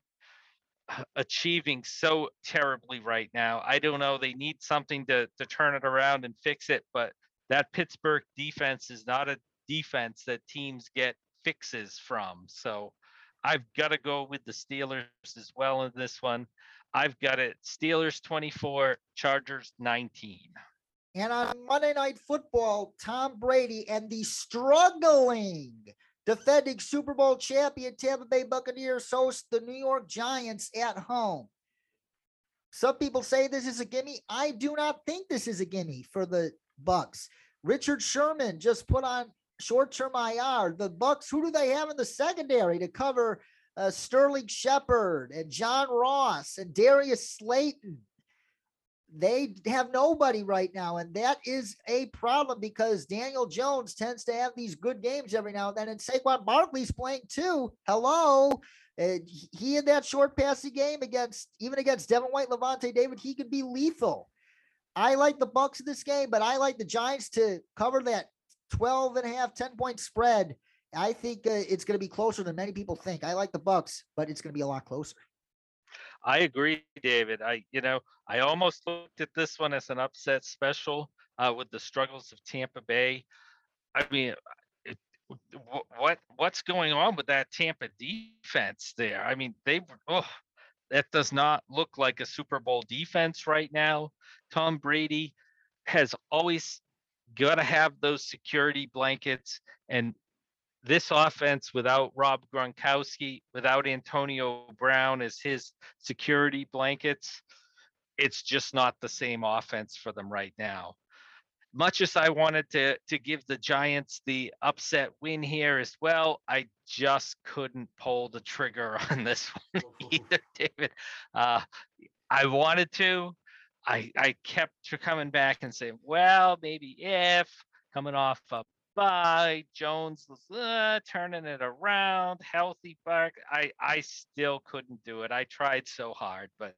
achieving so terribly right now. I don't know. They need something to to turn it around and fix it, but that Pittsburgh defense is not a defense that teams get fixes from. So I've got to go with the Steelers as well in this one. I've got it Steelers 24, Chargers 19.
And on Monday Night Football, Tom Brady and the struggling defending Super Bowl champion Tampa Bay Buccaneers host the New York Giants at home. Some people say this is a gimme. I do not think this is a gimme for the Bucks. Richard Sherman just put on short-term IR. The Bucks, who do they have in the secondary to cover uh, Sterling Shepard and John Ross and Darius Slayton. They have nobody right now, and that is a problem because Daniel Jones tends to have these good games every now and then, and Saquon Barkley's playing too. Hello, uh, he in that short passing game against even against Devin White, Lavonte David, he could be lethal. I like the Bucks in this game, but I like the Giants to cover that 12 and a half, 10 point spread I think uh, it's going to be closer than many people think. I like the Bucks, but it's going to be a lot closer.
I agree, David. I, you know, I almost looked at this one as an upset special uh, with the struggles of Tampa Bay. I mean, it, what what's going on with that Tampa defense there? I mean, they oh, that does not look like a Super Bowl defense right now. Tom Brady has always got to have those security blankets and this offense without Rob Gronkowski, without Antonio Brown as his security blankets, it's just not the same offense for them right now. much as I wanted to to give the Giants the upset win here as well, I just couldn't pull the trigger (laughs) on this one (laughs) (laughs) either, David. Uh, I wanted to. I I kept coming back and saying, well, maybe if coming off a bye, Jones uh, turning it around, healthy back. I I still couldn't do it. I tried so hard, but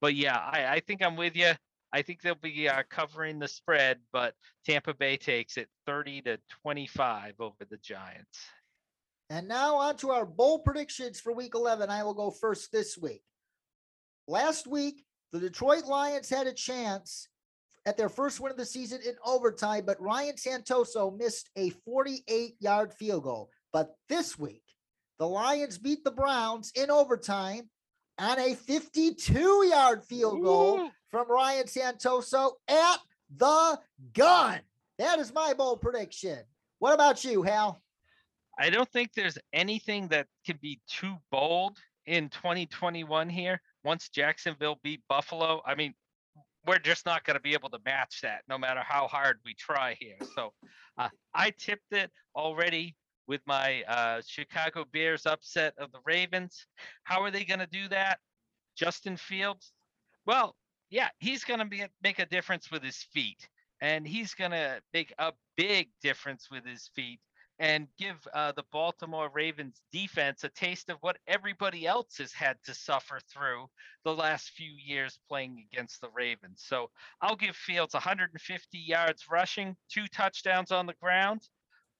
but yeah, I I think I'm with you. I think they'll be uh, covering the spread, but Tampa Bay takes it 30 to 25 over the Giants.
And now on to our bowl predictions for week 11. I will go first this week. Last week, the Detroit Lions had a chance at their first win of the season in overtime, but Ryan Santoso missed a 48 yard field goal. But this week, the Lions beat the Browns in overtime on a 52 yard field goal Ooh. from Ryan Santoso at the gun. That is my bold prediction. What about you, Hal?
I don't think there's anything that can be too bold in 2021 here. Once Jacksonville beat Buffalo, I mean, we're just not going to be able to match that no matter how hard we try here. So uh, I tipped it already with my uh, Chicago Bears upset of the Ravens. How are they going to do that? Justin Fields? Well, yeah, he's going to make a difference with his feet, and he's going to make a big difference with his feet and give uh, the Baltimore Ravens defense a taste of what everybody else has had to suffer through the last few years playing against the Ravens. So I'll give Fields 150 yards rushing, two touchdowns on the ground,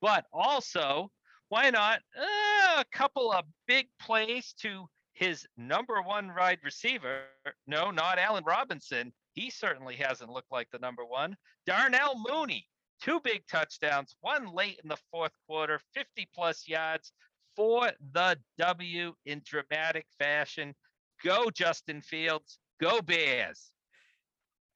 but also why not uh, a couple of big plays to his number one wide receiver? No, not Allen Robinson. He certainly hasn't looked like the number one. Darnell Mooney two big touchdowns, one late in the fourth quarter, 50 plus yards for the W in dramatic fashion. Go, Justin Fields. Go, Bears.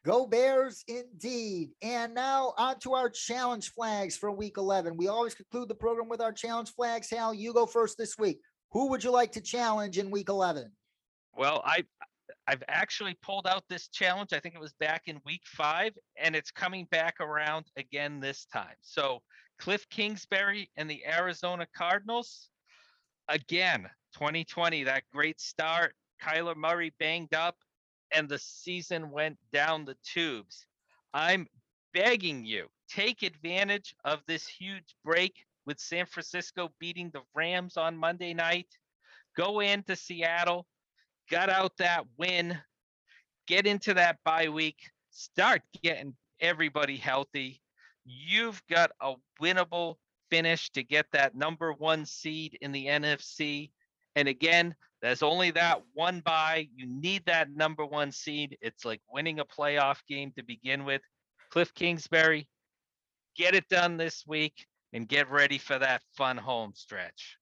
Go Bears indeed. And now on to our challenge flags for week 11. We always conclude the program with our challenge flags. Hal, you go first this week. Who would you like to challenge in week 11?
Well, I I've actually pulled out this challenge. I think it was back in week five, and it's coming back around again this time. So, Cliff Kingsbury and the Arizona Cardinals, again, 2020, that great start. Kyler Murray banged up, and the season went down the tubes. I'm begging you, take advantage of this huge break with San Francisco beating the Rams on Monday night. Go into Seattle, got out that win, get into that bye week, start getting everybody healthy. You've got a winnable finish to get that number one seed in the NFC. And again, there's only that one bye. You need that number one seed. It's like winning a playoff game to begin with. Cliff Kingsbury, get it done this week and get ready for that fun home stretch.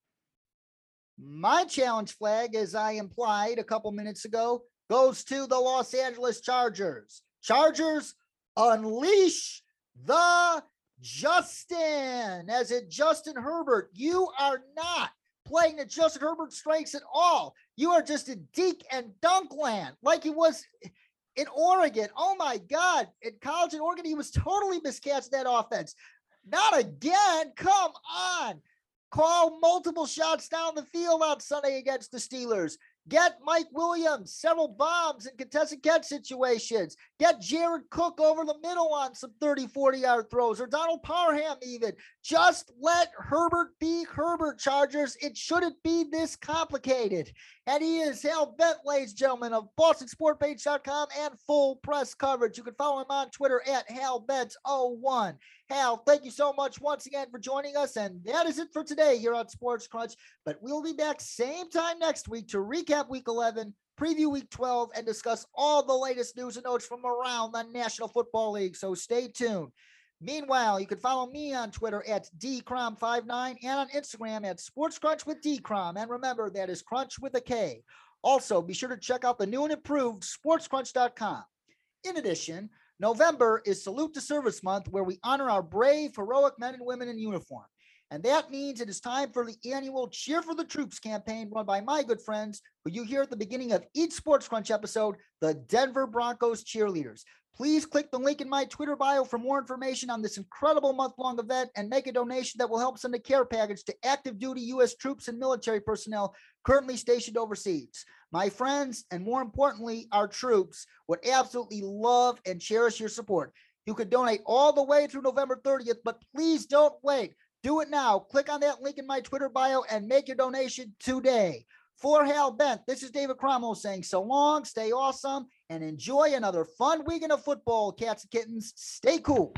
My challenge flag, as I implied a couple minutes ago, goes to the Los Angeles Chargers. Chargers unleash the Justin. As in Justin Herbert, you are not playing the Justin Herbert strengths at all. You are just in deke and dunk land like he was in Oregon. Oh my God. In college in Oregon, he was totally miscast that offense. Not again. Come on. Call multiple shots down the field on Sunday against the Steelers. Get Mike Williams several bombs in contested catch situations. Get Jared Cook over the middle on some 30, 40 yard throws or Donald Parham even. Just let Herbert be Herbert Chargers. It shouldn't be this complicated. And he is Hal Bent, ladies and gentlemen, of BostonSportPage.com and full press coverage. You can follow him on Twitter at HalBent01. Hal, thank you so much once again for joining us. And that is it for today here on Sports Crunch. But we'll be back same time next week to recap week 11, preview week 12, and discuss all the latest news and notes from around the National Football League. So stay tuned. Meanwhile, you can follow me on Twitter at dcrom59 and on Instagram at Sports Crunch with dcrom. And remember, that is Crunch with a K. Also, be sure to check out the new and improved sportscrunch.com. In addition, November is Salute to Service Month, where we honor our brave, heroic men and women in uniform. And that means it is time for the annual Cheer for the Troops campaign run by my good friends who you hear at the beginning of each Sports Crunch episode, the Denver Broncos cheerleaders. Please click the link in my Twitter bio for more information on this incredible month long event and make a donation that will help send a care package to active duty U.S. troops and military personnel currently stationed overseas. My friends, and more importantly, our troops would absolutely love and cherish your support. You can donate all the way through November 30th, but please don't wait. Do it now. Click on that link in my Twitter bio and make your donation today. For Hal Bent, this is David Cromwell saying so long, stay awesome, and enjoy another fun weekend of football, cats and kittens. Stay cool.